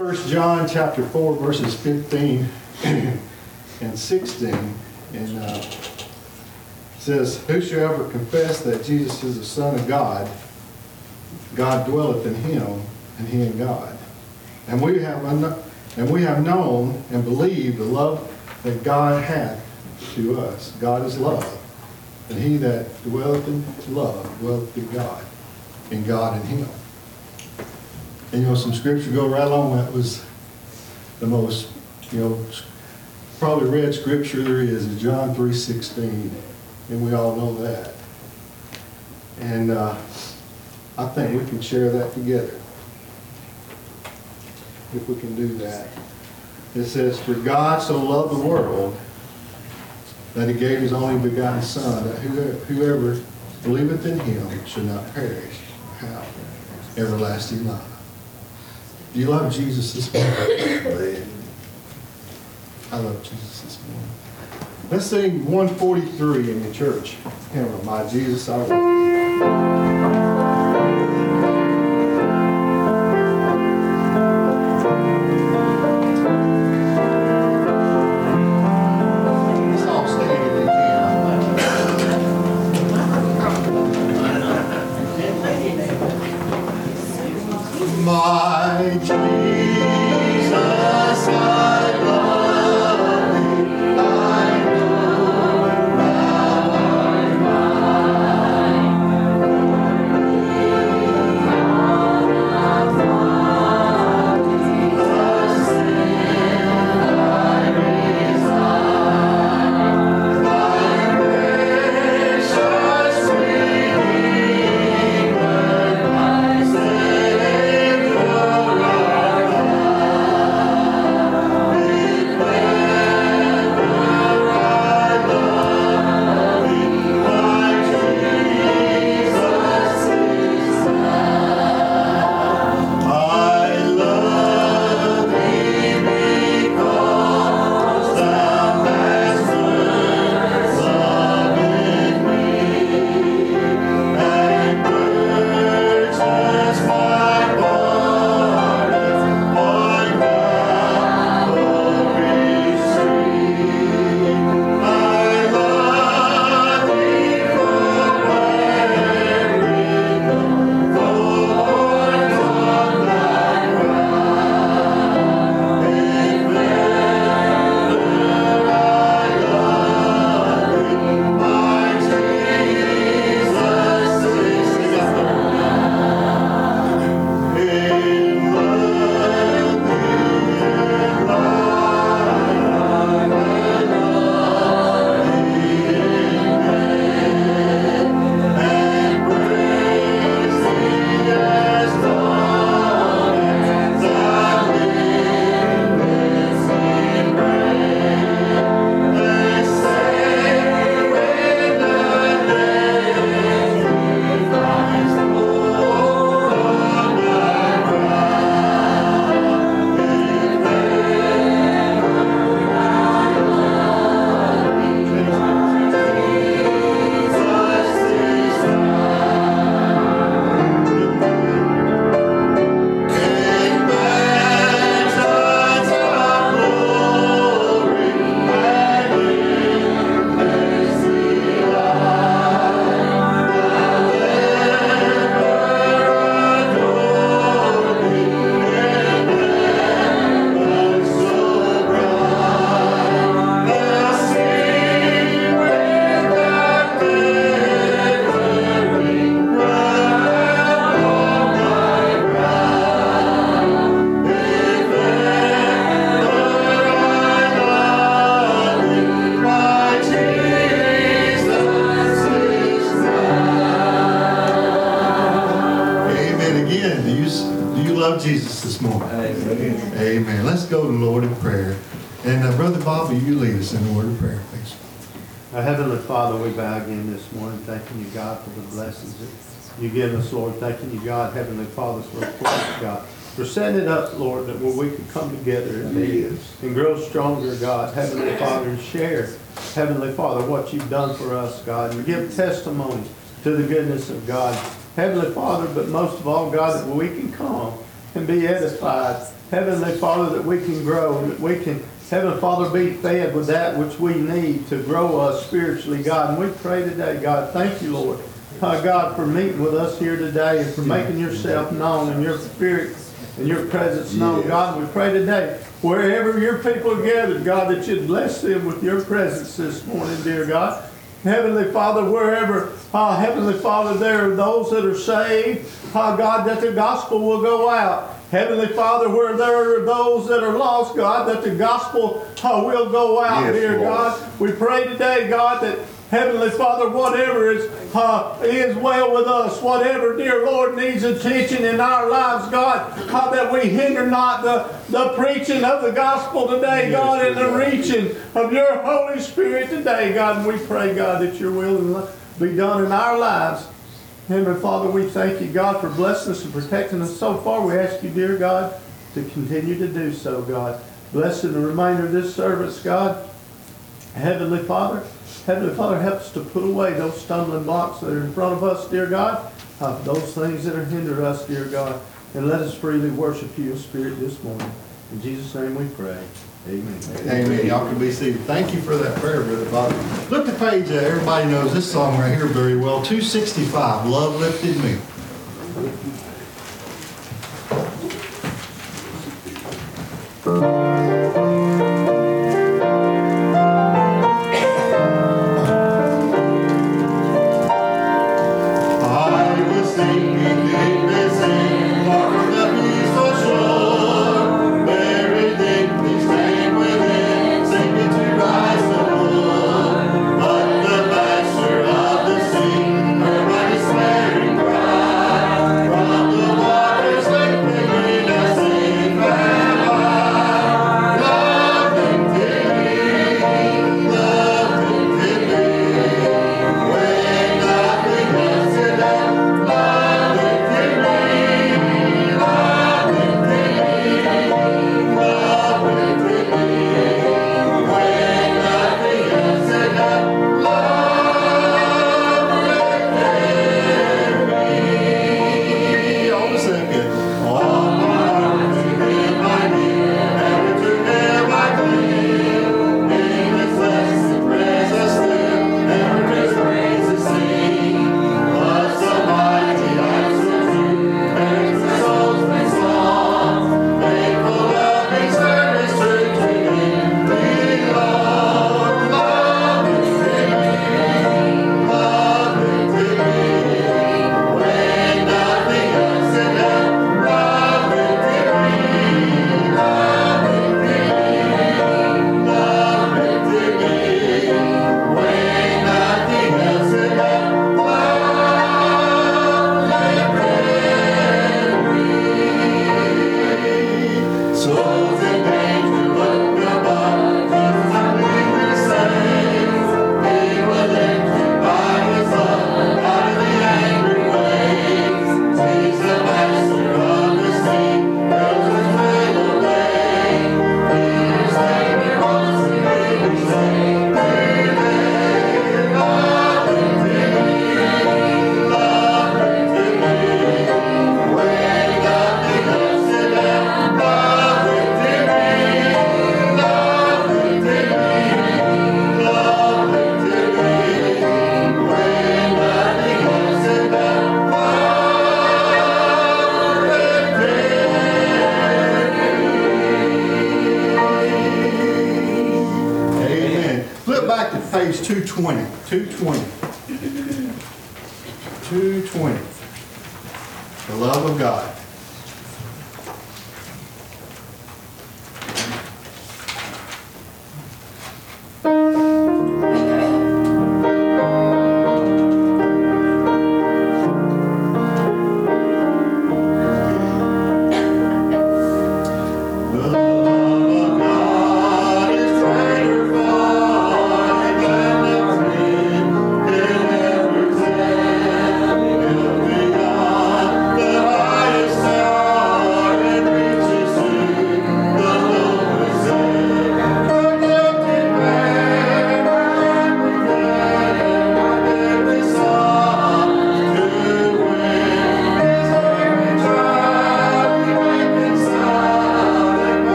First John chapter 4 verses 15 and 16 and uh, says, Whosoever confess that Jesus is the Son of God, God dwelleth in him, and he in God. And we have and we have known and believed the love that God hath to us. God is love. And he that dwelleth in love dwelleth in God, and God in him. And you know, some scripture go right along that was the most, you know, probably read scripture there is, is John 3.16. And we all know that. And uh, I think we can share that together. If we can do that. It says, For God so loved the world that he gave his only begotten Son, that whoever, whoever believeth in him should not perish, have everlasting life. Do you love Jesus this morning? I love Jesus this morning. Let's sing 143 in the church. Hymn, My Jesus, I love you. Jesus this morning? Amen. Amen. Let's go to the Lord in prayer. And uh, Brother Bobby, you lead us in the word of prayer, please. Our Heavenly Father, we bow again this morning, thanking you, God, for the blessings that you give us, Lord. Thanking you, God, Heavenly Father, for a place, God. For setting it up, Lord, that where we could come together and be and grow stronger, God, Heavenly Father, and share, Heavenly Father, what you've done for us, God, and give testimony to the goodness of God. Heavenly Father, but most of all, God, that we can come and be edified Heavenly Father, that we can grow, that we can, Heavenly Father, be fed with that which we need to grow us spiritually, God. And we pray today, God, thank you, Lord. Uh, God, for meeting with us here today and for making yourself known and your spirit and your presence known. God, we pray today, wherever your people are gathered, God, that you'd bless them with your presence this morning, dear God. Heavenly Father, wherever, uh, Heavenly Father, there are those that are saved, uh, God, that the gospel will go out. Heavenly Father, where there are those that are lost, God, that the gospel uh, will go out, Yes, dear Lord. God. We pray today, God, that Heavenly Father, whatever is uh, is well with us, whatever, dear Lord, needs attention in our lives, God, uh, that we hinder not the, the preaching of the gospel today, God, and the reaching of your Holy Spirit today, God. And we pray, God, that your will be done in our lives. Heavenly Father, we thank you, God, for blessing us and protecting us so far. We ask you, dear God, to continue to do so, God. Bless in the remainder of this service, God. Heavenly Father, Heavenly Father, help us to put away those stumbling blocks that are in front of us, dear God, uh, those things that are hinder us, dear God, and let us freely worship you spirit this morning. In Jesus' name we pray. Amen. Amen. Y'all can be seated. Thank you for that prayer, Brother. Look at page, uh, everybody knows this song right here very well, 265, Love Lifted Me. I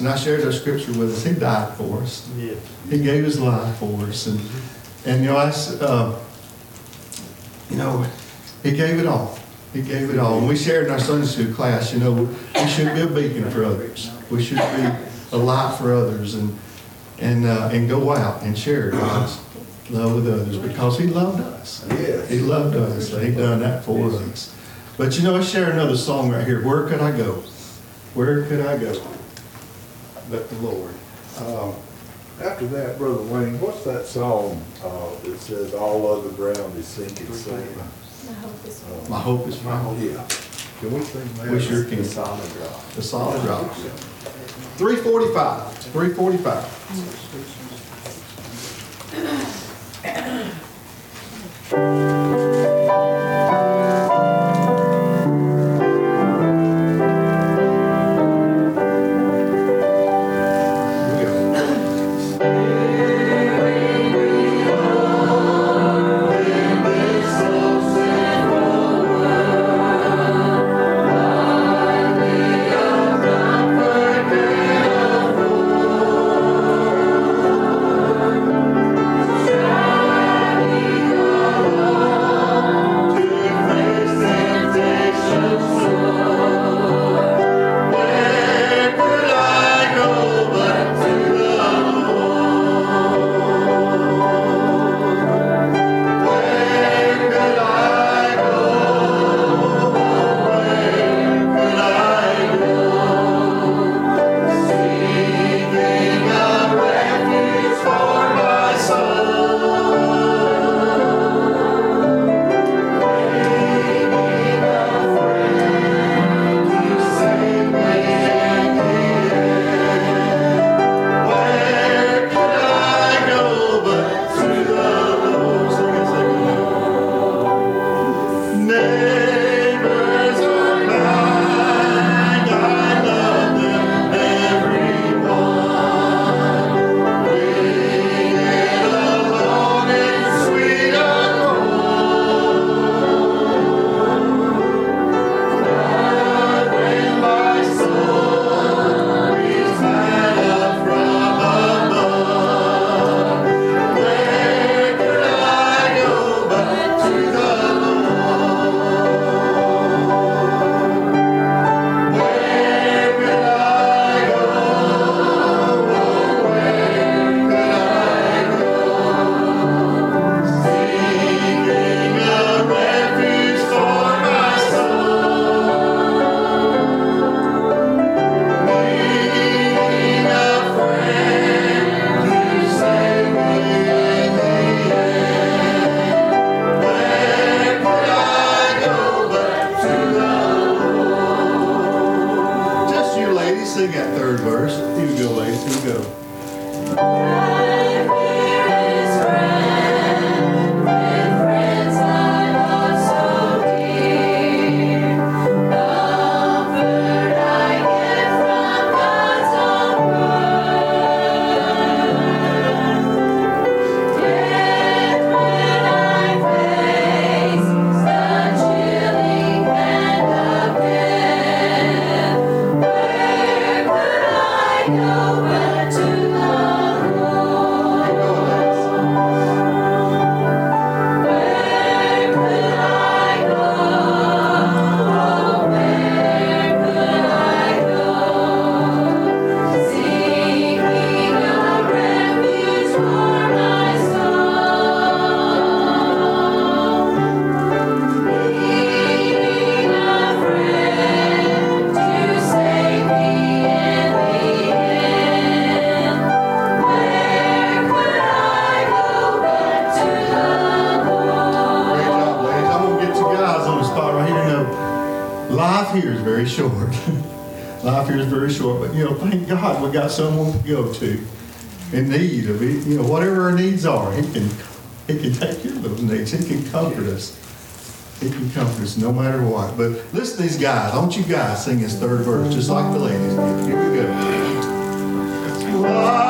And I shared that scripture with us. He died for us. Yes. He gave His life for us. And, and you know, I, uh, you know, He gave it all. He gave it all. And we shared in our Sunday school class, you know, we should be a beacon for others. We should be a light for others and, and, uh, and go out and share God's love with others because He loved us. Yes. He loved us, He done that for us. But you know, let's share another song right here. Where could I go? Where could I go? But the Lord. Um, After that, Brother Wayne, what's that song uh, that says all other ground is sinking sand? I hope this one. My hope is found. Yeah. Can we sing that? We sure can. The solid rock. The solid rock. Three forty-five. Three forty-five. Neighbors got someone to go to in need of it. You know, whatever our needs are, He can He can take care of those needs. He can comfort us. He can comfort us no matter what. But listen to these guys. Don't you guys sing his third verse just like the ladies. Here we go.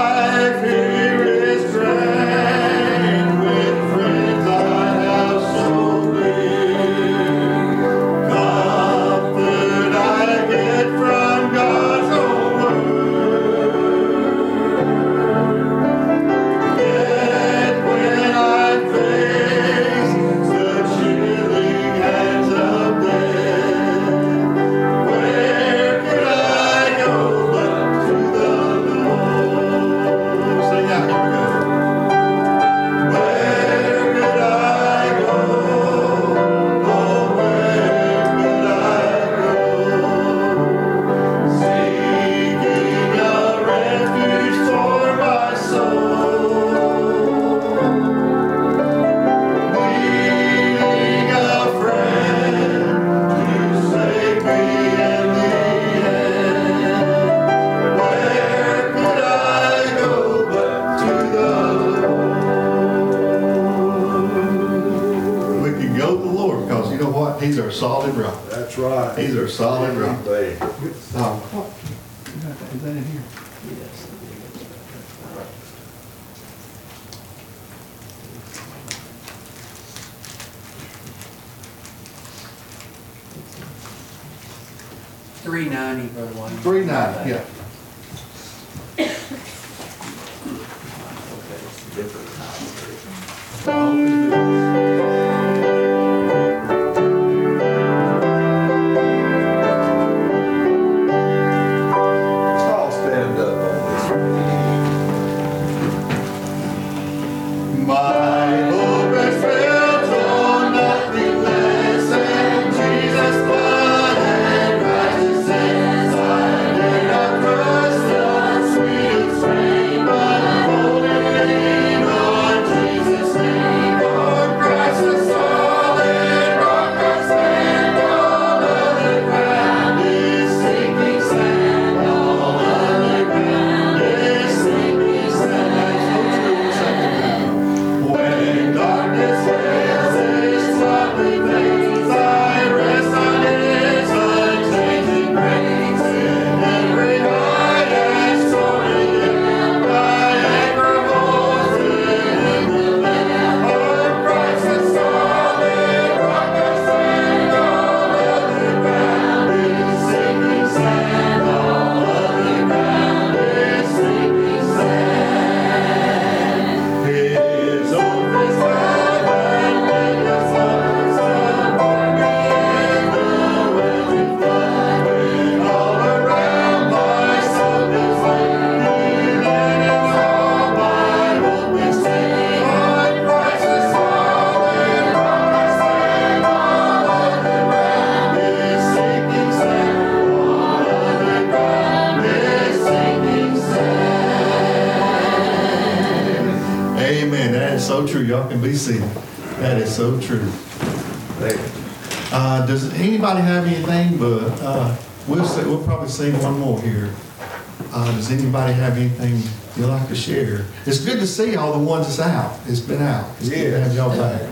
to share. It's good to see all the ones that's out. It's been out. It's yeah. good to have y'all back.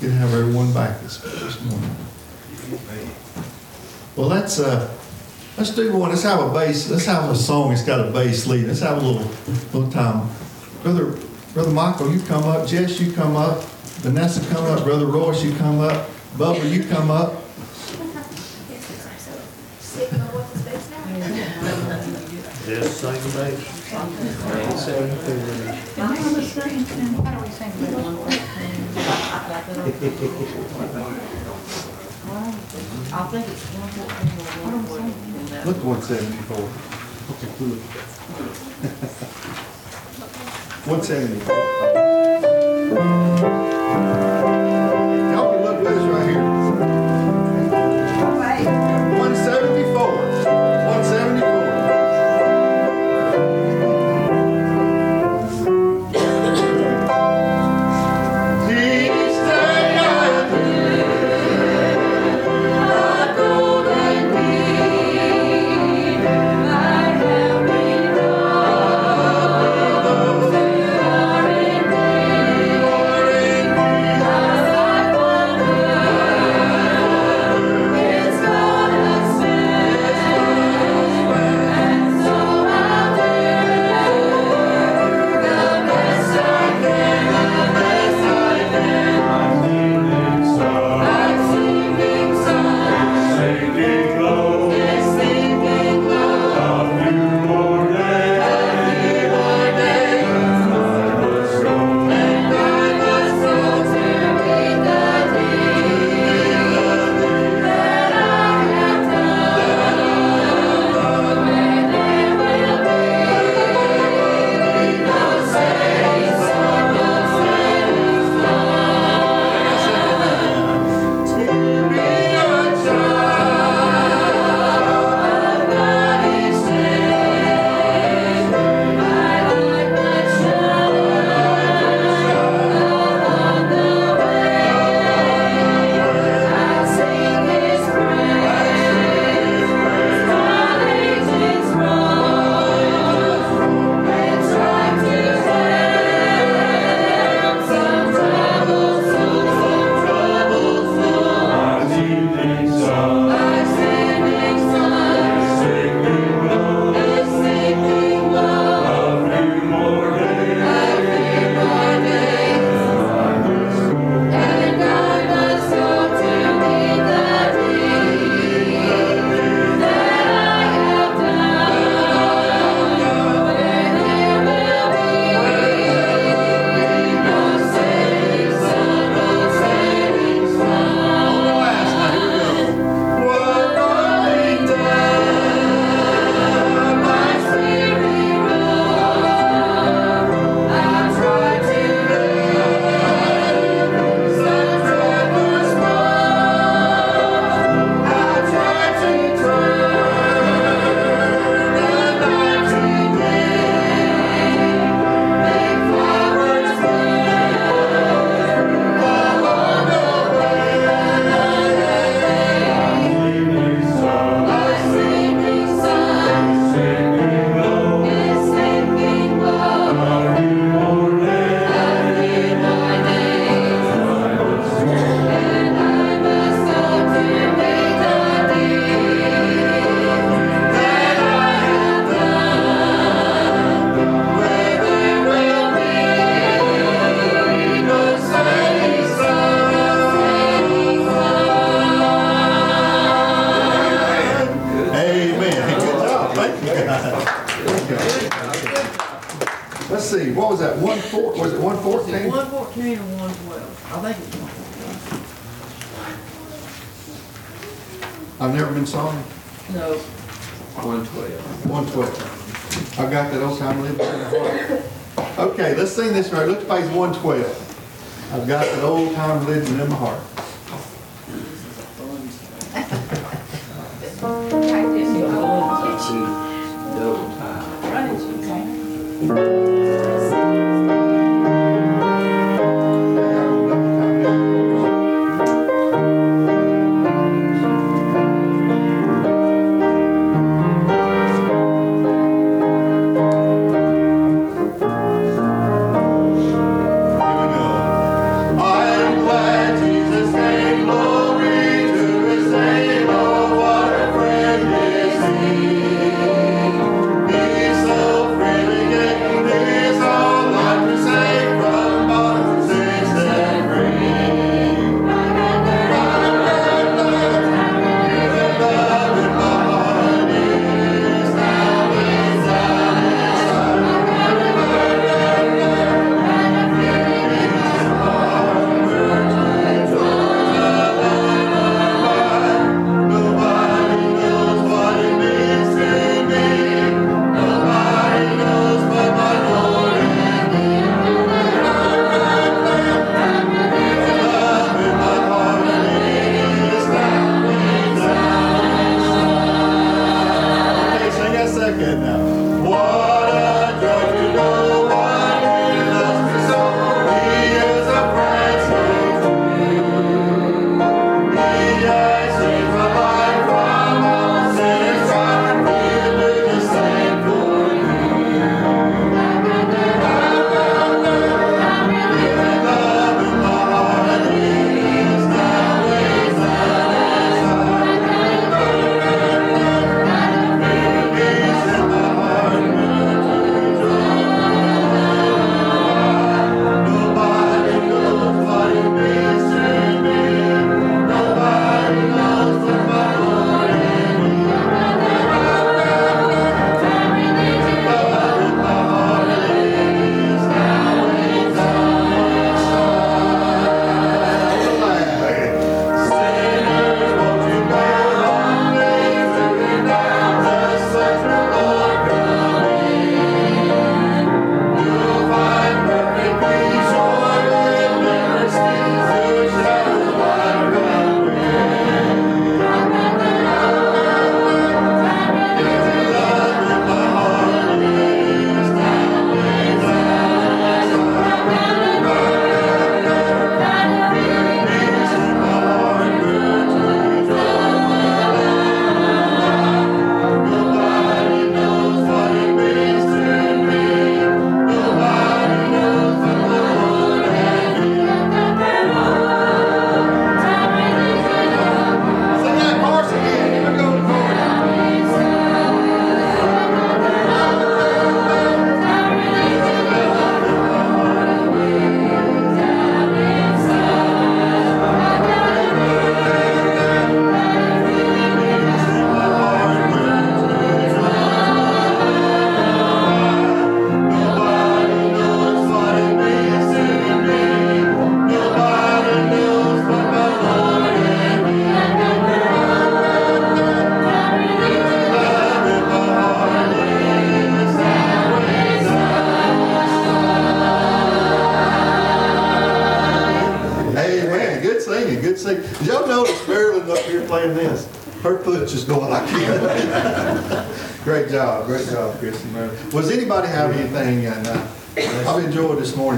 Good to have everyone back this, this morning. Well, let's uh, let's do one. Let's have a bass. Let's have a song. It's got a bass lead. Let's have a little little time. Brother Brother Michael, you come up. Jess, you come up. Vanessa, come up. Brother Royce, you come up. Bubba, you come up. Yes, same bass. How do we that? I think it's one fourteen or one fourteen. Look, one seventy-four. One seventy-four.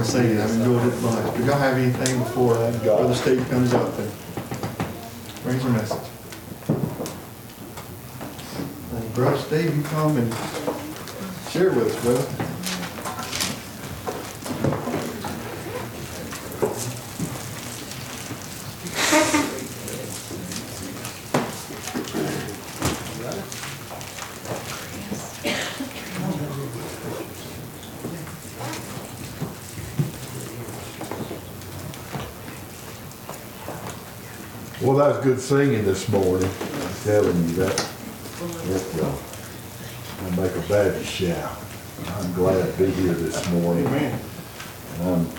haven't seen it, I've enjoyed it much. Do y'all have anything before Brother Steve comes up and brings a message? Brother Steve, you come and share with us, brother. singing this morning, I'm telling you that, it will, I make a bad shout. I'm glad to be here this morning. And I'm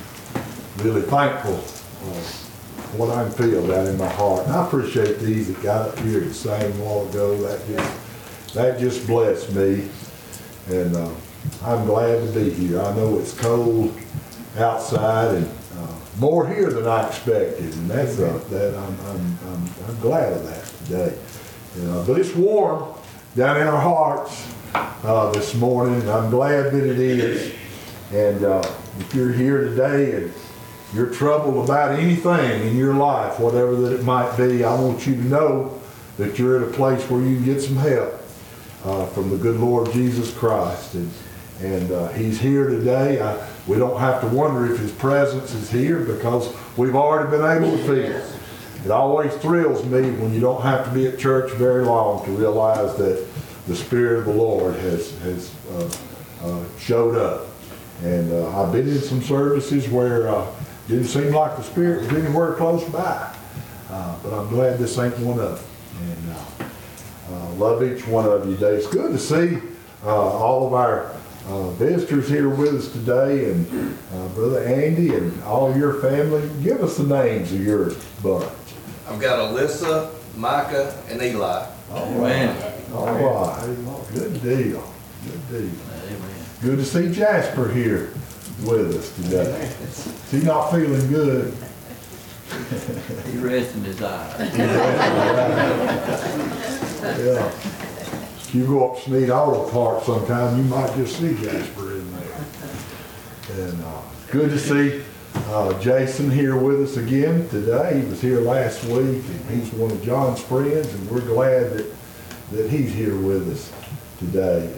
really thankful for what I feel down in my heart. And I appreciate these that got up here and sang a while ago. That just, that just blessed me. And uh, I'm glad to be here. I know it's cold outside and uh, more here than I expected. And that's uh, that I'm, I'm glad of that today. You know, but it's warm down in our hearts uh, this morning. I'm glad that it is. And uh, if you're here today and you're troubled about anything in your life, whatever that it might be, I want you to know that you're at a place where you can get some help uh, from the good Lord Jesus Christ. And, and uh, He's here today. I, we don't have to wonder if His presence is here because we've already been able to feel it. It always thrills me when you don't have to be at church very long to realize that the Spirit of the Lord has, has uh, uh, showed up. And uh, I've been in some services where uh, it didn't seem like the Spirit was anywhere close by. Uh, but I'm glad this ain't one of them. And uh, uh, love each one of you today. It's good to see all of our visitors here with us today, and Brother Andy and all your family. Give us the names of your bunch. I've got Alyssa, Micah, and Eli. Amen. All right, good deal, good deal. Amen. Good to see Jasper here with us today. Is he not feeling good? He rests in his eyes. Yeah. If you go up Sneed Auto Park sometime, you might just see Jasper in there. And, uh, good to see, uh, Jason here with us again today. He was here last week and he's one of John's friends and we're glad that, that he's here with us today.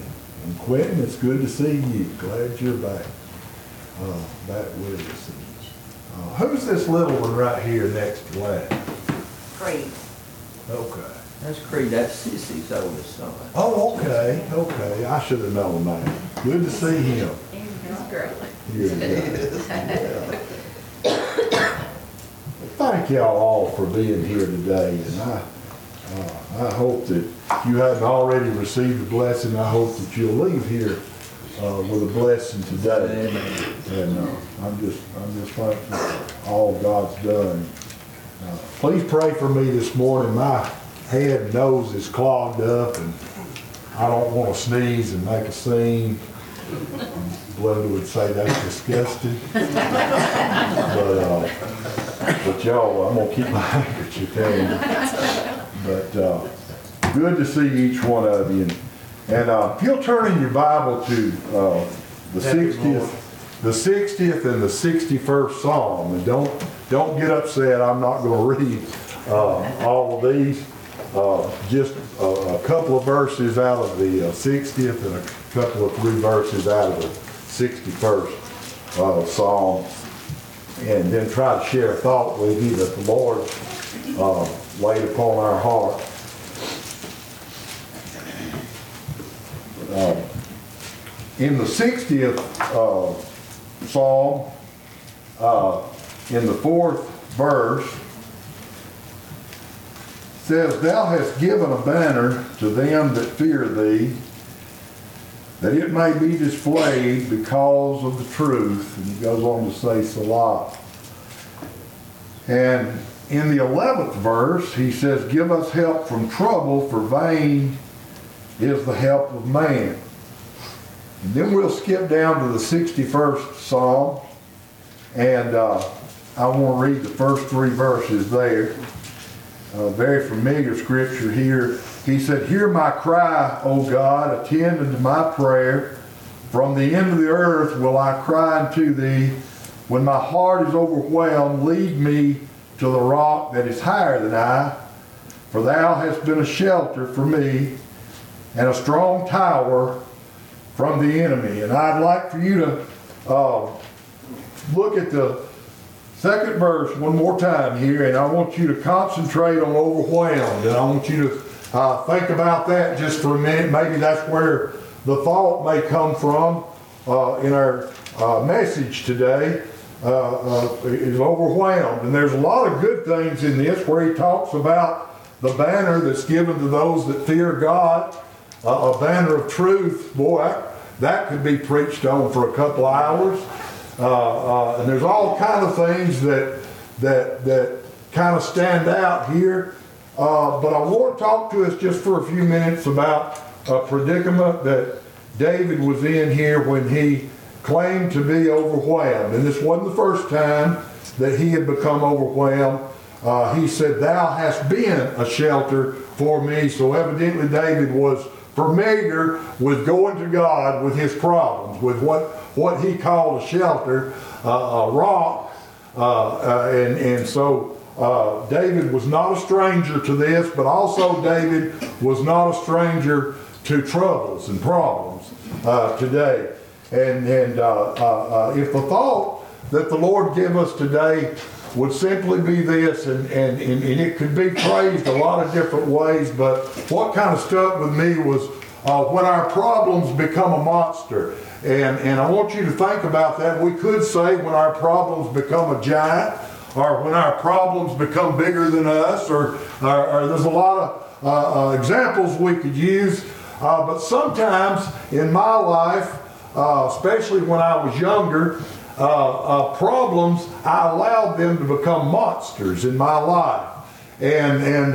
And Quentin, it's good to see you. Glad you're back, uh, back with us. Uh, who's this little one right here next to Lad? Creed. Okay. That's Creed, that's Sissy's oldest son. Oh, okay, okay. I should have known that. Good to see him. Today. Yeah. Thank y'all all for being here today, and I, uh, I hope that if you haven't already received a blessing, I hope that you'll leave here, uh, with a blessing today. Amen. And, uh, I'm just, I'm just thankful for all God's done. Uh, Please pray for me this morning. My head and nose is clogged up and I don't want to sneeze and make a scene. Glenda would say that's disgusting. But, uh, but y'all, I'm gonna keep my handkerchief handy. But, uh, good to see each one of you. And, uh, if you'll turn in your Bible to, uh, the sixtieth, the sixtieth and the sixty-first Psalm, and don't, don't get upset, I'm not gonna read, uh, all of these. Uh, just a, a couple of verses out of the uh, sixtieth and a couple of three verses out of the sixty-first, uh, Psalm. And then try to share a thought with you that the Lord, uh, laid upon our heart. Uh, In the 60th uh, Psalm, uh, in the fourth verse, says, Thou hast given a banner to them that fear thee, that it may be displayed because of the truth. And he goes on to say, Selah. And in the 11th verse, he says, Give us help from trouble, for vain is the help of man. And then we'll skip down to the 61st Psalm, and uh, I want to read the first three verses there. Very familiar scripture here. He said, Hear my cry, O God, attend unto my prayer. From the end of the earth will I cry unto thee. When my heart is overwhelmed, lead me to the rock that is higher than I. For thou hast been a shelter for me and a strong tower from the enemy. And I'd like for you to uh, look at the second verse one more time here, and I want you to concentrate on overwhelmed. And I want you to uh, think about that just for a minute. Maybe that's where the thought may come from uh, in our uh, message today. Uh, uh, is overwhelmed, and there's a lot of good things in this where he talks about the banner that's given to those that fear God, uh, a banner of truth. Boy, that, that could be preached on for a couple hours. and there's all kind of things that, that, that kind of stand out here. Uh, but I want to talk to us just for a few minutes about a predicament that David was in here when he claimed to be overwhelmed. And this wasn't the first time that he had become overwhelmed. Uh, he said, Thou hast been a shelter for me. So evidently, David was familiar with going to God with his problems, with what, what he called a shelter, uh, a rock. Uh, uh, and, and so uh, David was not a stranger to this, but also David was not a stranger to troubles and problems uh, today. And, and uh, uh, uh, if the thought that the Lord give us today would simply be this, and, and, and, and it could be phrased a lot of different ways, but what kind of stuck with me was uh, when our problems become a monster. And, and I want you to think about that. We could say when our problems become a giant, or when our problems become bigger than us, or, or, or there's a lot of uh, uh, examples we could use. Uh, but sometimes in my life, uh, especially when I was younger, uh, uh, problems, I allowed them to become monsters in my life. And, and,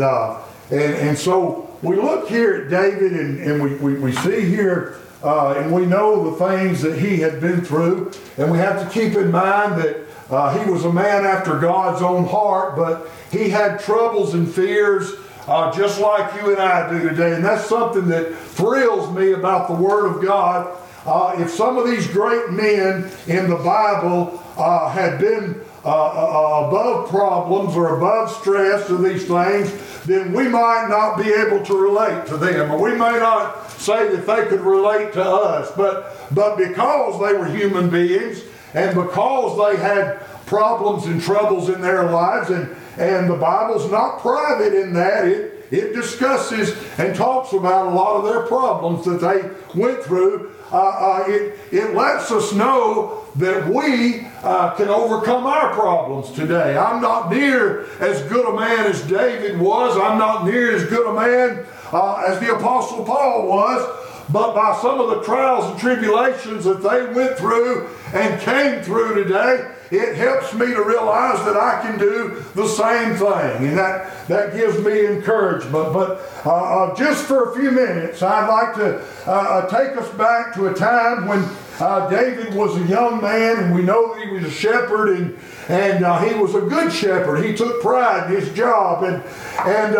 and, and so we look here at David and, and we, we, we see here, uh, and we know the things that he had been through. And we have to keep in mind that uh, he was a man after God's own heart, but he had troubles and fears uh, just like you and I do today. And that's something that thrills me about the Word of God. Uh, if some of these great men in the Bible uh, had been uh, uh, above problems or above stress or these things, then we might not be able to relate to them, or we may not say that they could relate to us. But, but because they were human beings and because they had problems and troubles in their lives, and, and the Bible's not private in that, it, it discusses and talks about a lot of their problems that they went through. Uh, uh, it, it lets us know that we uh, can overcome our problems today. I'm not near as good a man as David was. I'm not near as good a man uh, as the Apostle Paul was. But by some of the trials and tribulations that they went through and came through today, it helps me to realize that I can do the same thing. And that, that gives me encouragement. But uh, uh, just for a few minutes, I'd like to uh, uh take us back to a time when uh, David was a young man, and we know that he was a shepherd, and, and uh, he was a good shepherd. He took pride in his job. And, and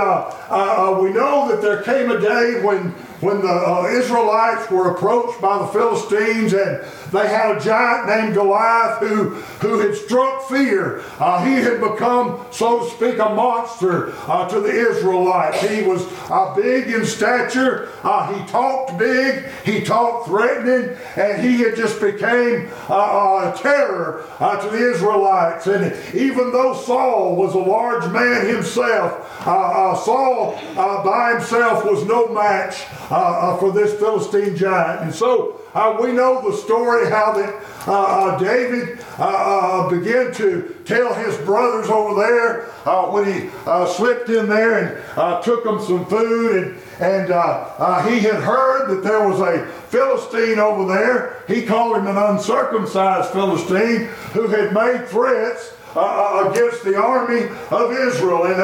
we know that there came a day when when the uh, Israelites were approached by the Philistines and they had a giant named Goliath who, who had struck fear. Uh, he had become, so to speak, a monster uh, to the Israelites. He was uh, big in stature. Uh, he talked big. He talked threatening. And he had just became uh, a terror to the Israelites. And even though Saul was a large man himself, Saul by himself was no match uh, uh, for this Philistine giant. And so uh, we know the story how that uh, uh David uh, began to tell his brothers over there when he slipped in there and took them some food and, and he had heard that there was a Philistine over there. He called him an uncircumcised Philistine who had made threats against the army of Israel. And,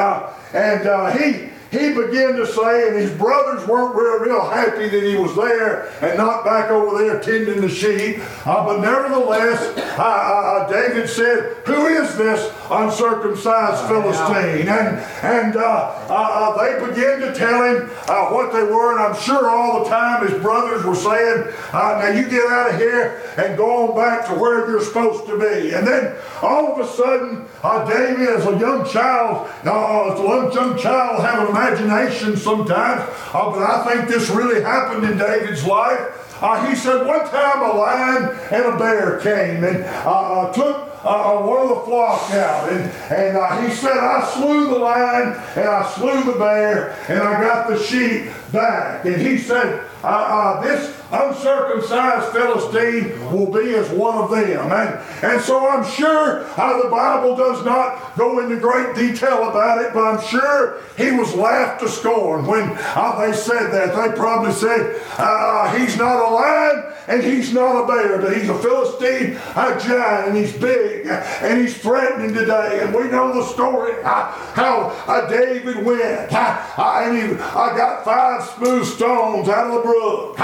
and he he began to say, and his brothers weren't real, real happy that he was there and not back over there tending the sheep. Uh, but nevertheless, uh, uh, David said, Who is this uncircumcised Philistine? And, and uh, uh, uh, they began to tell him what they were, and I'm sure all the time his brothers were saying, Now you get out of here and go on back to where you're supposed to be. And then all of a sudden, David, as a young child, as a young child, having imagination sometimes, uh, but I think this really happened in David's life. Uh, he said one time a lion and a bear came and uh, uh took uh, one of the flock out. And, and uh, he said, I slew the lion and I slew the bear and I got the sheep back. And he said, uh, uh, this uncircumcised Philistine will be as one of them. And, and so I'm sure uh, the Bible does not go into great detail about it, but I'm sure he was laughed to scorn when uh, they said that. They probably said, uh, he's not a lion and he's not a bear, but he's a Philistine, a giant, and he's big and he's threatening today. And we know the story uh, how uh, David went and uh, got five smooth stones out of the brook.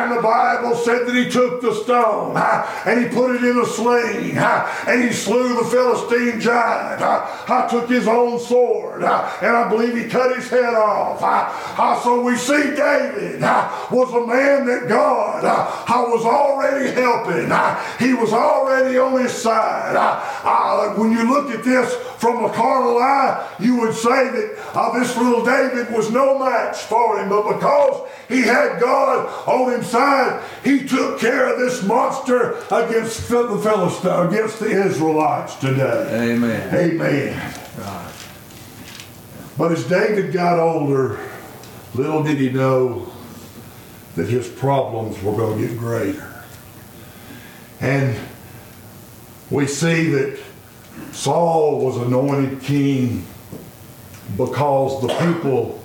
And the Bible said that he took the stone and he put it in a sling and he slew the Philistine giant. Uh, took his own sword and I believe he cut his head off. So we see David was a man that God was already helping. He was already on his side. When you look at this from a carnal eye, you would say that uh, this little David was no match for him, but because he had God on his side, he took care of this monster against the Philistines, against the Israelites today. Amen. Amen. But as David got older, little did he know that his problems were going to get greater. And we see that Saul was anointed king because the people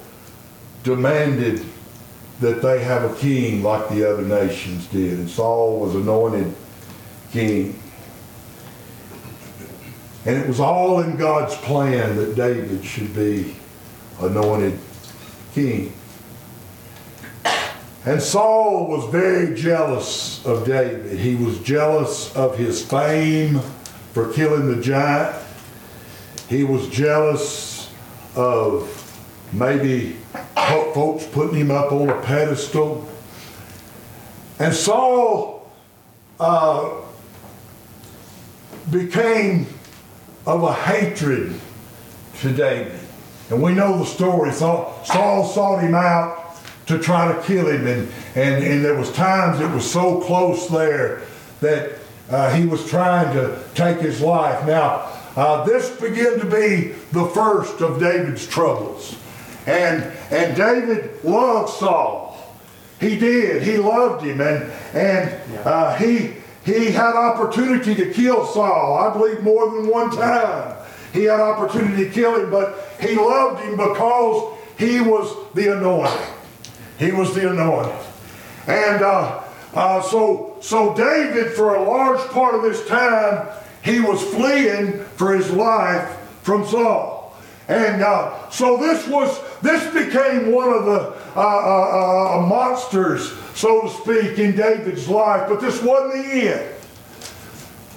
demanded that they have a king like the other nations did. And Saul was anointed king. And it was all in God's plan that David should be anointed king. And Saul was very jealous of David. He was jealous of his fame for killing the giant. He was jealous of maybe folks putting him up on a pedestal. And Saul uh, became of a hatred to David. And we know the story. Saul, Saul sought him out to try to kill him. And, and, and there was times it was so close there that uh, he was trying to take his life. Now, uh, this began to be the first of David's troubles. And, and David loved Saul. He did. He loved him. And, and uh, he, he had opportunity to kill Saul, I believe more than one time. He had opportunity to kill him, but he loved him because he was the anointed. He was the anointed. And uh, uh, so, so David, for a large part of this time, he was fleeing for his life from Saul. And uh, so this was this became one of the uh, uh, uh, monsters, so to speak, in David's life. But this wasn't the end.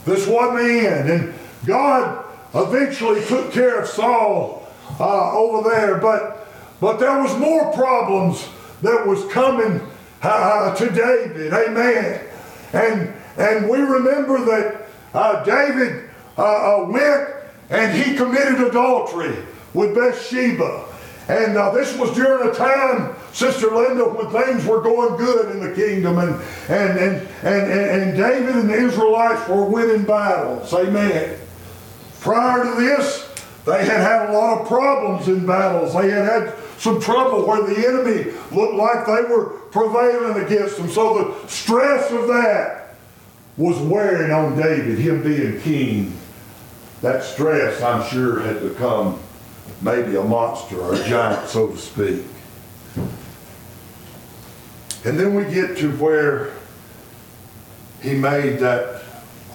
This wasn't the end. And God eventually took care of Saul uh, over there. But but there was more problems that was coming uh, to David. Amen. And and we remember that uh, David uh, uh, went and he committed adultery with Bathsheba. And uh, this was during a time, Sister Linda, when things were going good in the kingdom, and and and and, and, David and the Israelites were winning battles. Amen. Prior to this, they had had a lot of problems in battles. They had had some trouble where the enemy looked like they were prevailing against them. So the stress of that was wearing on David, him being king. That stress, I'm sure, had become maybe a monster or a giant, so to speak. And then we get to where he made that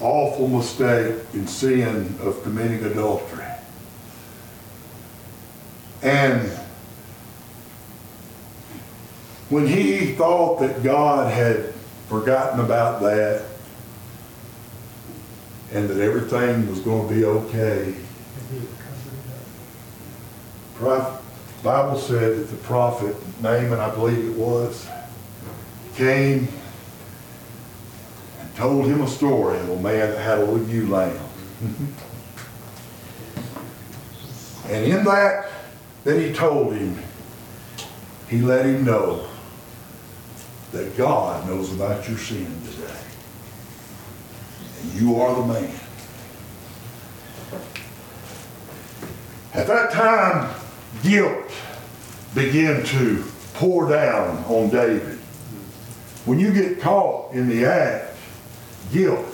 awful mistake in sin of committing adultery. And when he thought that God had forgotten about that and that everything was going to be okay, Bible said that the prophet Naaman, I believe it was, came and told him a story of a man that had a little ewe lamb. and in that that he told him, he let him know that God knows about your sin today. And you are the man. At that time, guilt began to pour down on David. when you get caught in the act, guilt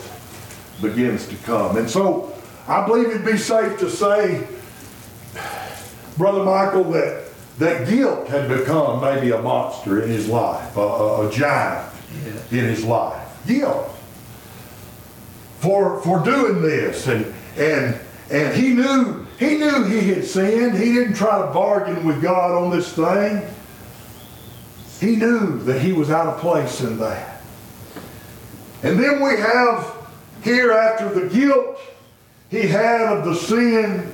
begins to come. And so I believe it'd be safe to say, Brother Michael, that, that guilt had become maybe a monster in his life, a, a, a giant in his life. Guilt. For, for doing this. And, and, and he knew, he knew he had sinned. He didn't try to bargain with God on this thing. He knew that he was out of place in that. And then we have here after the guilt he had of the sin,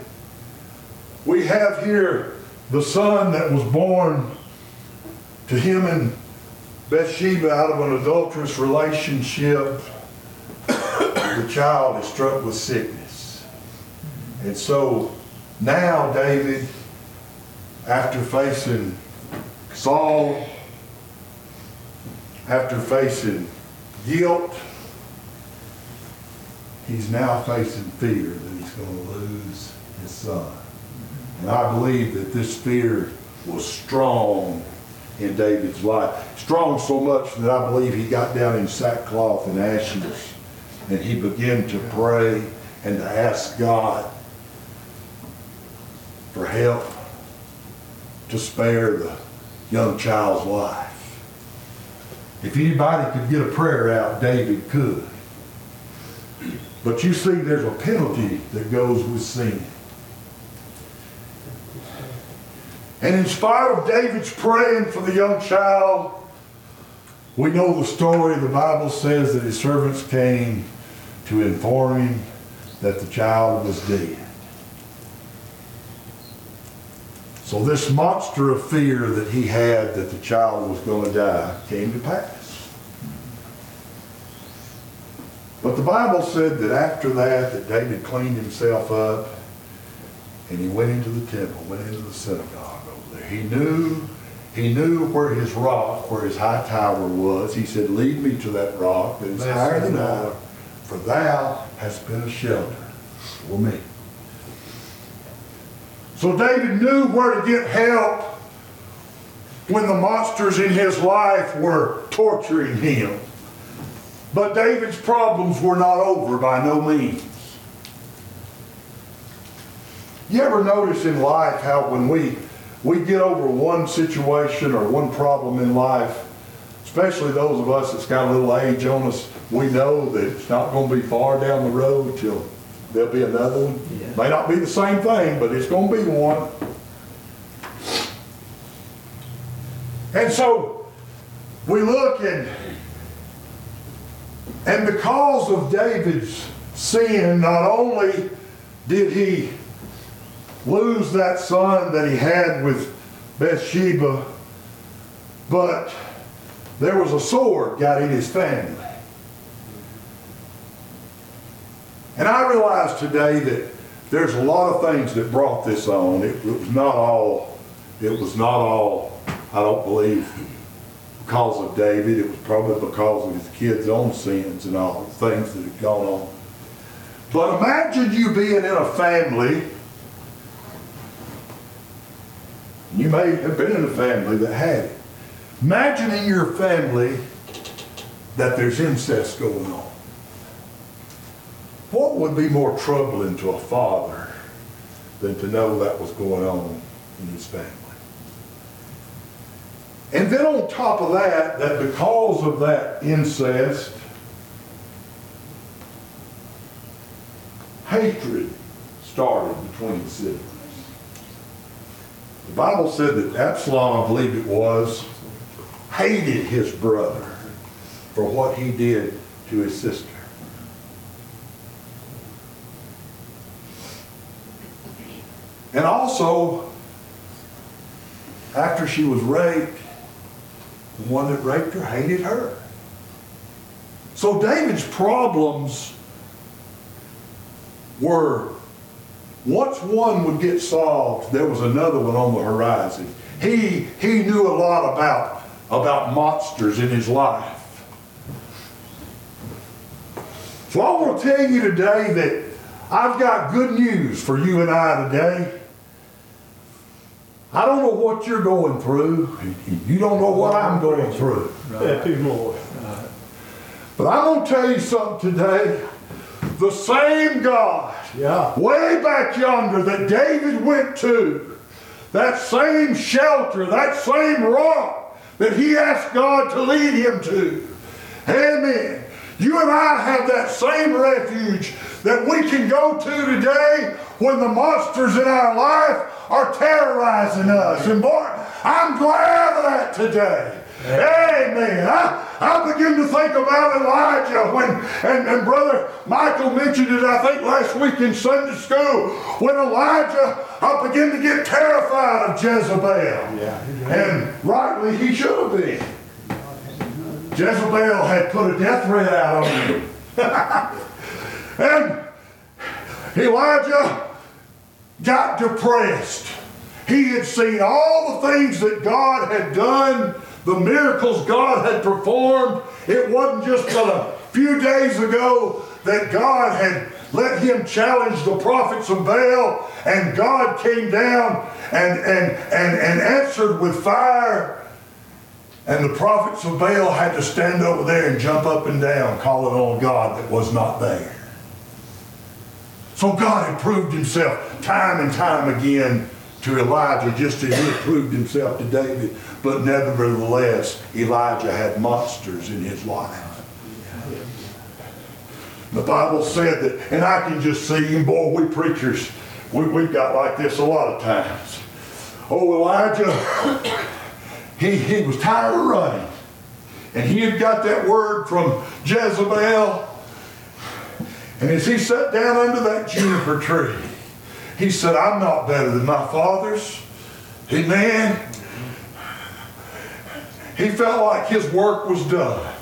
we have here the son that was born to him and Bathsheba out of an adulterous relationship. the child is struck with sickness. And so now David, after facing Saul, after facing guilt, he's now facing fear that he's going to lose his son. And I believe that this fear was strong in David's life. Strong so much that I believe he got down in sackcloth and ashes and he began to pray and to ask God for help to spare the young child's life. If anybody could get a prayer out, David could. But you see, there's a penalty that goes with sin. And in spite of David's praying for the young child, we know the story. The Bible says that his servants came to inform him that the child was dead. So this monster of fear that he had that the child was going to die came to pass. But the Bible said that after that, that David cleaned himself up and he went into the temple, went into the synagogue over there. He knew, he knew where his rock, where his high tower was. He said, lead me to that rock that is higher than. I, for thou hast been a shelter for me. So David knew where to get help when the monsters in his life were torturing him. But David's problems were not over by no means. You ever notice in life how when we we get over one situation or one problem in life, especially those of us that's got a little age on us, we know that it's not going to be far down the road till there'll be another one. Yeah. May not be the same thing, but it's going to be one. And so we look and and because of David's sin, not only did he lose that son that he had with Bathsheba, but there was a sword got in his family. And I realize today that there's a lot of things that brought this on. It, it was not all, it was not all, I don't believe, because of David. It was probably because of his kids' own sins and all the things that had gone on. But imagine you being in a family You may have been in a family that had it. Imagine in your family that there's incest going on. What would be more troubling to a father than to know that was going on in his family? And then on top of that, that because of that incest, hatred started between the siblings. The Bible said that Absalom, I believe it was, hated his brother for what he did to his sister. And also, after she was raped, the one that raped her hated her. So David's problems were once one would get solved, there was another one on the horizon. He, he knew a lot about, about monsters in his life. So I want to tell you today that I've got good news for you and I today. I don't know what you're going through. You don't know what I'm going through. Two more. But I'm going to tell you something today. The same God, Yeah. way back yonder, that David went to, that same shelter, that same rock that he asked God to lead him to. Amen. You and I have that same refuge that we can go to today when the monsters in our life are terrorizing us. And boy, I'm glad of that today. Amen. I, I begin to think about Elijah when, and, and Brother Michael mentioned it, I think, last week in Sunday school, when Elijah I begin to get terrified of Jezebel. Yeah. And rightly he should have been. Jezebel had put a death threat out on him. and Elijah got depressed. He had seen all the things that God had done, the miracles God had performed. It wasn't just a few days ago that God had let him challenge the prophets of Baal, and God came down and, and, and, and answered with fire. And the prophets of Baal had to stand over there and jump up and down, calling on God that was not there. So God had proved himself time and time again to Elijah, just as he had proved himself to David. But nevertheless, Elijah had monsters in his life. The Bible said that, and I can just see, and boy, we preachers, we, we've got like this a lot of times. Oh, Elijah, he, he was tired of running. And he had got that word from Jezebel. And as he sat down under that juniper tree, he said, I'm not better than my fathers. Amen. He felt like his work was done.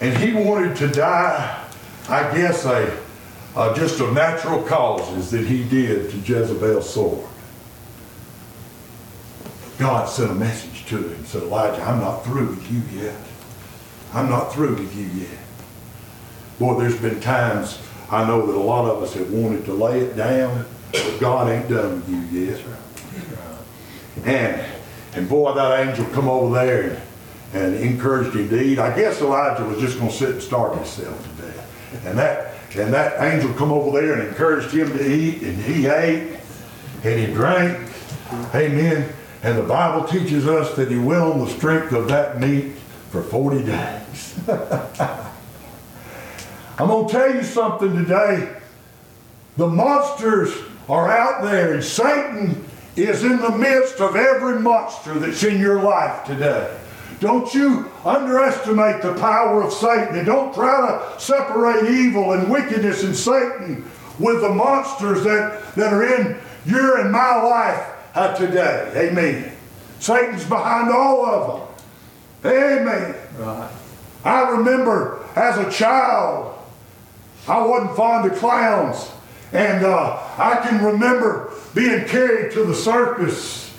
And he wanted to die, I guess, a, uh, just of natural causes that he did to Jezebel's sword. God sent a message to him, said, Elijah, I'm not through with you yet. I'm not through with you yet. Boy, there's been times I know that a lot of us have wanted to lay it down, but God ain't done with you yet. And and boy, that angel come over there and, and encouraged him to eat. I guess Elijah was just going to sit and starve himself to death. And that and that angel come over there and encouraged him to eat, and he ate and he drank. Amen. And the Bible teaches us that he went on the strength of that meat for 40 days. I'm going to tell you something today. The monsters are out there, and Satan is in the midst of every monster that's in your life today. Don't you underestimate the power of Satan, and don't try to separate evil and wickedness and Satan with the monsters that, that are in your and my life uh, today. Amen. Satan's behind all of them. Amen. Right. I remember as a child, I wasn't fond of clowns. And uh, I can remember being carried to the circus.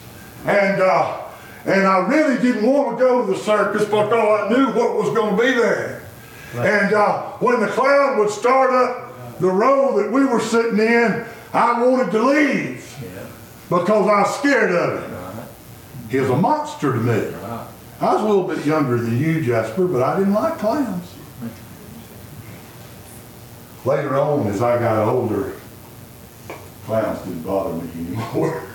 And, uh, and I really didn't want to go to the circus because I knew what was going to be there. And uh, when the clown would start up the row that we were sitting in, I wanted to leave Yeah. because I was scared of him. Right. He was a monster to me. Right. I was a little bit younger than you, Jasper, but I didn't like clowns. Later on, as I got older, clowns didn't bother me anymore.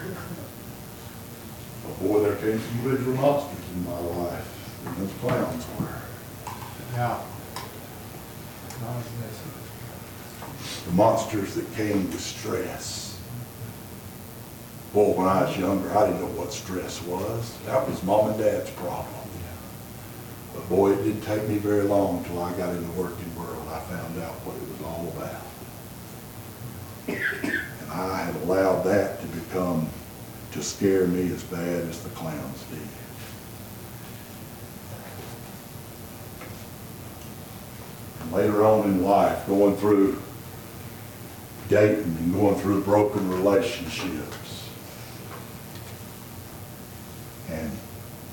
But boy, there came some bigger monsters in my life and those clowns were. Yeah. The monsters that came with stress. Boy, when I was younger, I didn't know what stress was. That was mom and dad's problem. But boy, it didn't take me very long until I got in the working world. I found out what it was all about. And I had allowed that to become, to scare me as bad as the clowns did. And later on in life, going through dating and going through broken relationships. And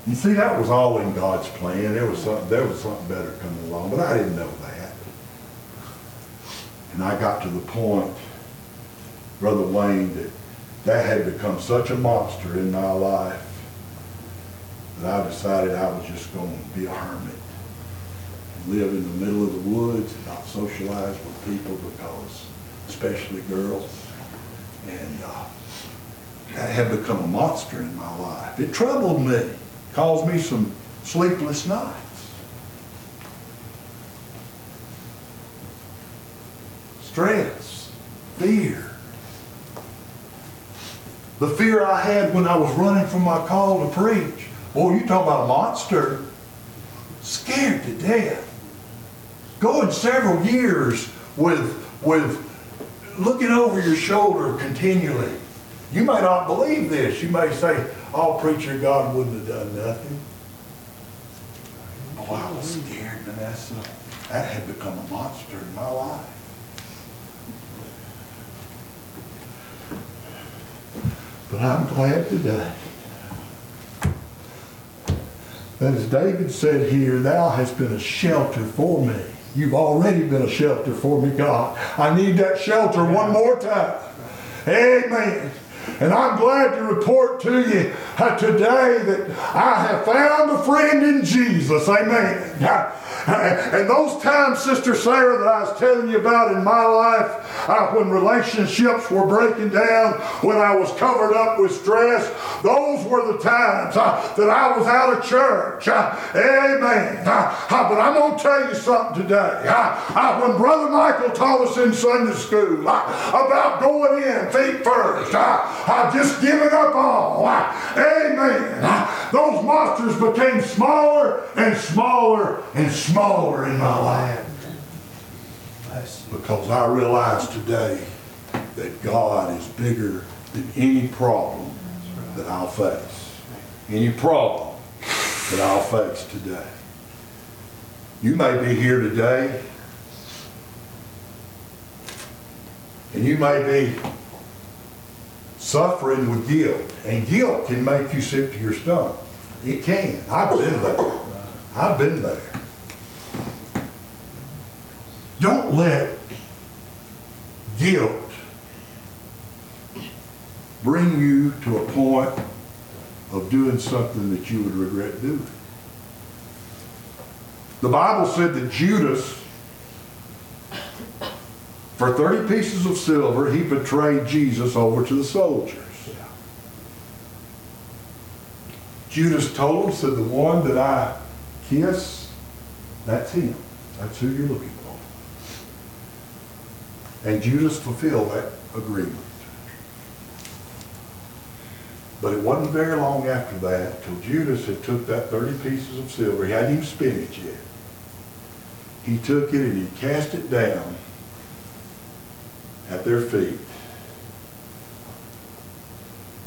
you see, that was all in God's plan. There was something, there was something better coming along, but I didn't know that. And I got to the point, Brother Wayne, that that had become such a monster in my life that I decided I was just going to be a hermit. live in the middle of the woods and not socialize with people because, especially girls. And uh, that had become a monster in my life. It troubled me, caused me some sleepless nights. Stress, fear. The fear I had when I was running from my call to preach. Boy, you talk about a monster. Scared to death. Going several years with, with looking over your shoulder continually. You may not believe this. You may say, oh, preacher, God wouldn't have done nothing. Oh, I was scared, Vanessa. That had become a monster in my life. But I'm glad today that as David said here, thou hast been a shelter for me. You've already been a shelter for me, God. I need that shelter one more time. Amen. And I'm glad to report to you uh, today that I have found a friend in Jesus. Amen. And those times, Sister Sarah, that I was telling you about in my life, uh, when relationships were breaking down, when I was covered up with stress, those were the times uh, that I was out of church. Uh, amen. Uh, but I'm going to tell you something today. When Brother Michael taught us in Sunday school about going in feet first, uh, just giving up all. Amen. Those monsters became smaller and smaller and smaller in my life. Because I realize today that God is bigger than any problem that I'll face. Any problem that I'll face today. You may be here today and you may be suffering with guilt. And guilt can make you sick to your stomach. It can. I've been there. I've been there. Don't let guilt bring you to a point of doing something that you would regret doing. The Bible said that Judas, for 30 pieces of silver, he betrayed Jesus over to the soldiers. Judas told him, said, the one that I kiss, that's him. That's who you're looking for. And Judas fulfilled that agreement. But it wasn't very long after that till Judas had took that 30 pieces of silver. He hadn't even spent it yet. He took it and he cast it down at their feet.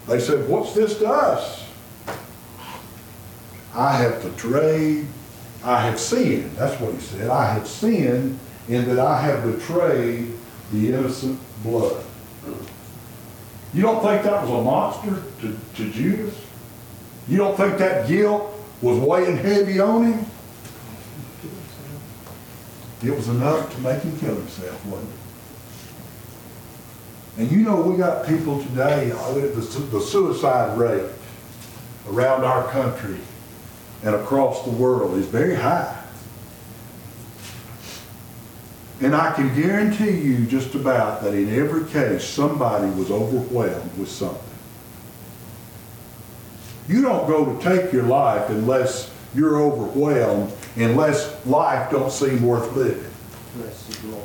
They said, what's this to us? I have betrayed, I have sinned. That's what he said. I have sinned in that I have betrayed the innocent blood. You don't think that was a monster to, to Judas? You don't think that guilt was weighing heavy on him? It was enough to make him kill himself, wasn't it? And you know, we got people today, uh, the, the suicide rate around our country and across the world is very high. And I can guarantee you just about that in every case, somebody was overwhelmed with something. You don't go to take your life unless you're overwhelmed, unless life don't seem worth living. Bless the Lord.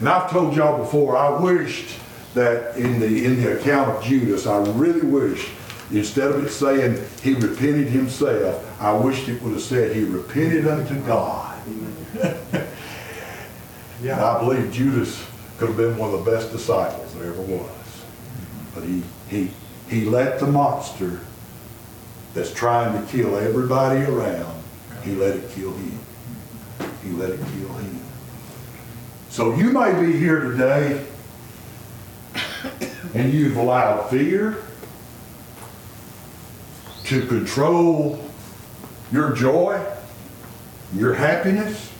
And I've told y'all before, I wished that in the, in the account of Judas, I really wished, instead of it saying he repented himself, I wished it would have said he repented unto God. And I believe Judas could have been one of the best disciples there ever was. But he, he, he let the monster that's trying to kill everybody around, he let it kill him. He let it kill him. So you may be here today and you've allowed fear to control your joy, your happiness.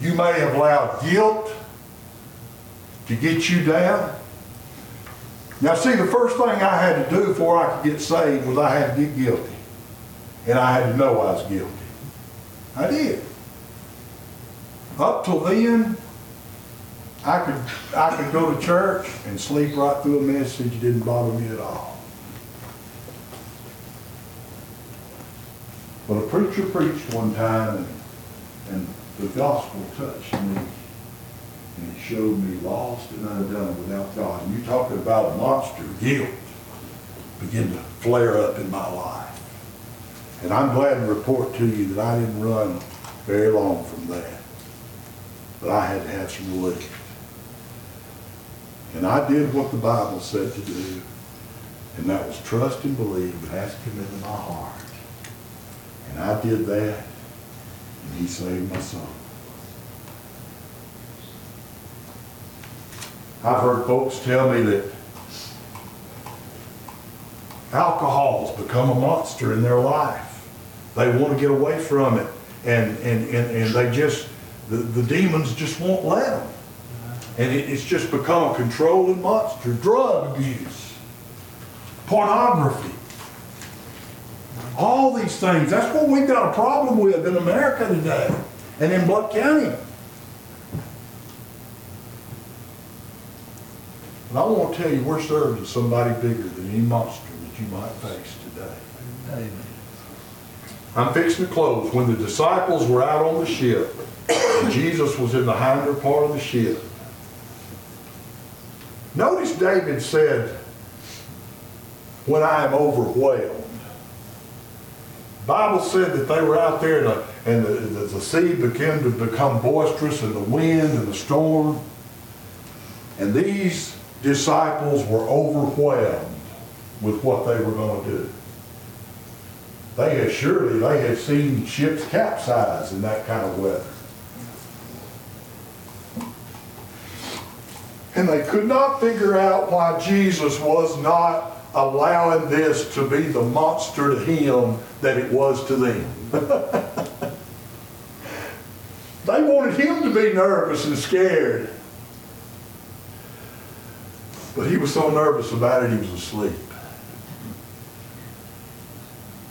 You may have allowed guilt to get you down. Now see, the first thing I had to do before I could get saved was I had to get guilty. And I had to know I was guilty. I did. Up till then, I could, I could go to church and sleep right through a message, it didn't bother me at all. But a preacher preached one time and, and the gospel touched me. And it showed me lost and undone without God. And you talking about a monster, guilt, begin to flare up in my life. And I'm glad to report to you that I didn't run very long from that. But I had to have some relief. And I did what the Bible said to do. And that was trust and believe and ask him into my heart. And I did that. And he saved my soul. I've heard folks tell me that alcohol's become a monster in their life. They want to get away from it. And, and, and, and they just, the, the demons just won't let them. And it, it's just become a controlling monster. Drug abuse, pornography, all these things. That's what we've got a problem with in America today and in Blount County. And I want to tell you, we're serving somebody bigger than any monster that you might face today. Amen. I'm fixing to close. When the disciples were out on the ship, Jesus was in the hinder part of the ship. Notice David said, when I am overwhelmed. Bible said that they were out there and, the, and the, the, the sea began to become boisterous and the wind and the storm. And these disciples were overwhelmed with what they were going to do. They had surely, they had seen ships capsize in that kind of weather. And they could not figure out why Jesus was not allowing this to be the monster to him that it was to them. they wanted him to be nervous and scared. But he was so nervous about it, he was asleep.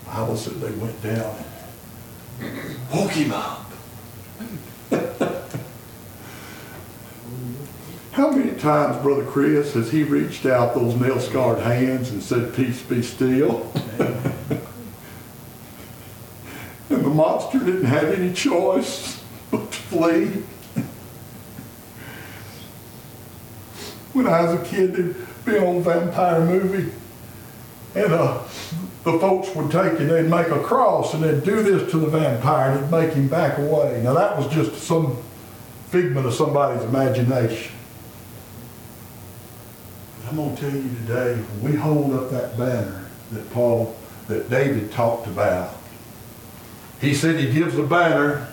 Bible said they went down woke him up. How many times, Brother Chris, has he reached out those nail scarred hands and said, Peace be still? and the monster didn't have any choice but to flee. when I was a kid, there'd be old vampire movie, and uh, the folks would take and they'd make a cross and they'd do this to the vampire and it'd make him back away. Now that was just some figment of somebody's imagination. I'm going to tell you today, when we hold up that banner that Paul, that David talked about, he said he gives a banner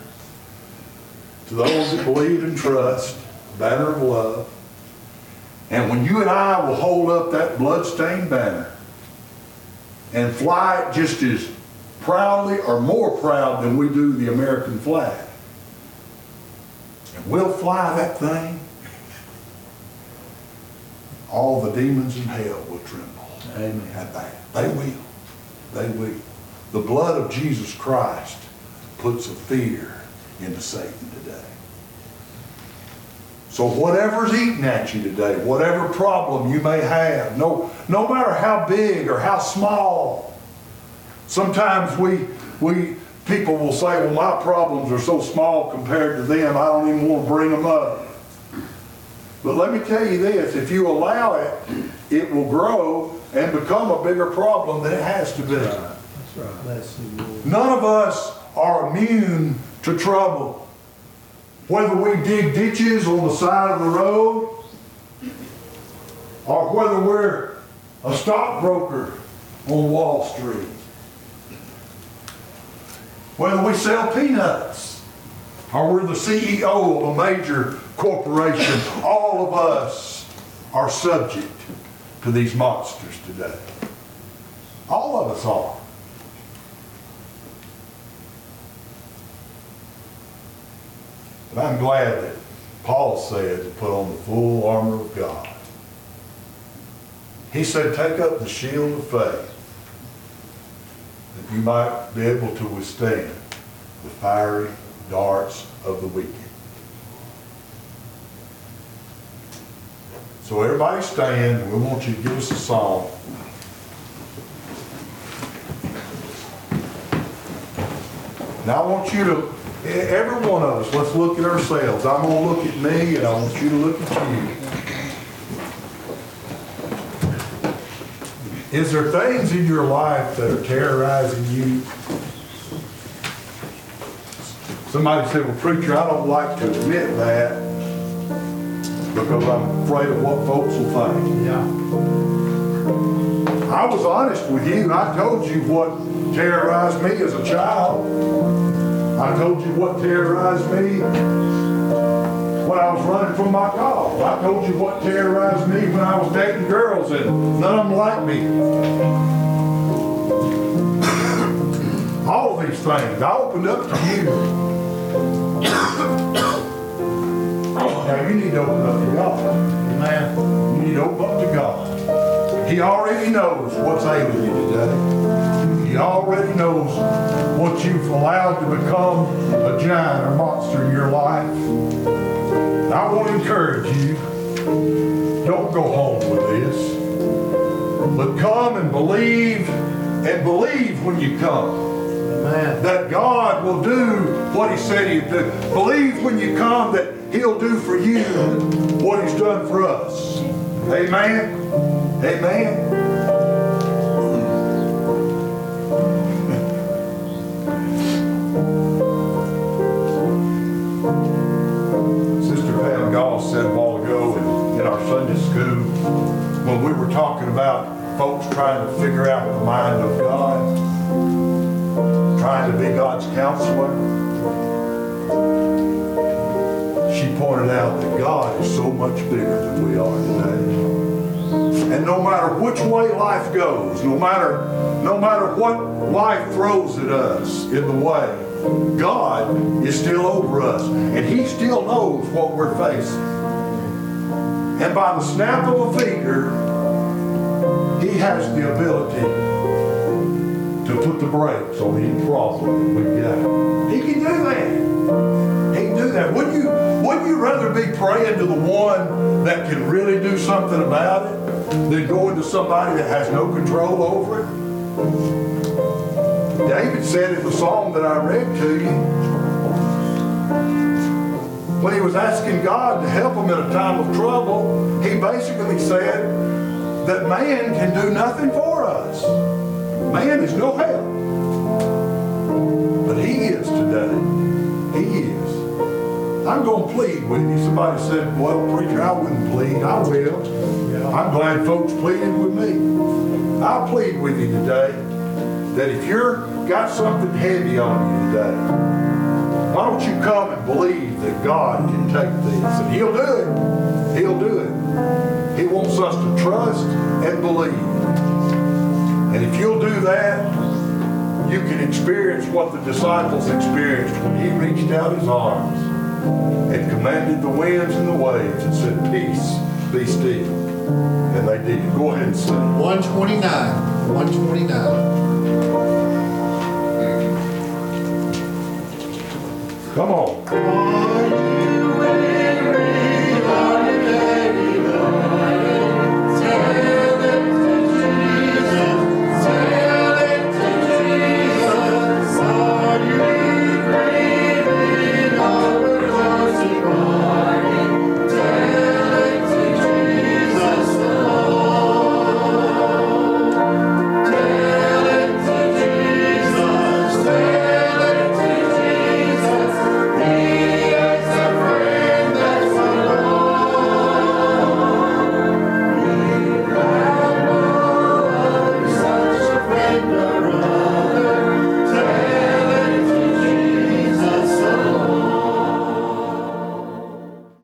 to those that believe and trust, a banner of love. And when you and I will hold up that bloodstained banner and fly it just as proudly or more proud than we do the American flag, and we'll fly that thing, all the demons in hell will tremble Amen. at that. They will. They will. The blood of Jesus Christ puts a fear into Satan today. So whatever's eating at you today, whatever problem you may have, no, no matter how big or how small, sometimes we, we, people will say, well, my problems are so small compared to them, I don't even want to bring them up. But let me tell you this, if you allow it, it will grow and become a bigger problem than it has to be. That's right. Bless you, Lord. None of us are immune to trouble. Whether we dig ditches on the side of the road, or whether we're a stockbroker on Wall Street, whether we sell peanuts, or we're the CEO of a major corporation, all of us are subject to these monsters today. All of us are. But I'm glad that Paul said to put on the full armor of God. He said, take up the shield of faith that you might be able to withstand the fiery darts of the wicked. So everybody stand, we want you to give us a song. Now I want you to, every one of us, let's look at ourselves. I'm gonna look at me and I want you to look at you. Is there things in your life that are terrorizing you? Somebody said, well, preacher, I don't like to admit that because I'm afraid of what folks will think. Yeah. I was honest with you. I told you what terrorized me as a child. I told you what terrorized me when I was running from my call. I told you what terrorized me when I was dating girls and none of them liked me. All these things. I opened up to you. Now you need to open up to God. Amen. You need to open up to God. He already knows what's ailing you today. He already knows what you've allowed to become a giant or monster in your life. And I want to encourage you, don't go home with this. But come and believe, and believe when you come Amen. that God will do what He said He'd do. Believe when you come that He'll do for you what He's done for us. Amen. Amen. Sister Pam Goss said a while ago in our Sunday school when we were talking about folks trying to figure out the mind of God trying to be God's counselor. Pointed out that God is so much bigger than we are today. And no matter which way life goes, no matter, no matter what life throws at us in the way, God is still over us. And He still knows what we're facing. And by the snap of a finger, He has the ability to put the brakes on any problem we got. He can do that. He can do that. Wouldn't you, wouldn't you rather be praying to the one that can really do something about it than going to somebody that has no control over it? David said in the psalm that I read to you, when he was asking God to help him in a time of trouble, he basically said that man can do nothing for us. Man is no help. But he is today. I'm going to plead with you. Somebody said, well, preacher, I wouldn't plead. I will. I'm glad folks pleaded with me. I'll plead with you today that if you're got something heavy on you today, why don't you come and believe that God can take this? And he'll do it. He'll do it. He wants us to trust and believe. And if you'll do that, you can experience what the disciples experienced when he reached out his arms and commanded the winds and the waves and said, Peace, be still. And they did. Go ahead and sing. 129, 129. Come on.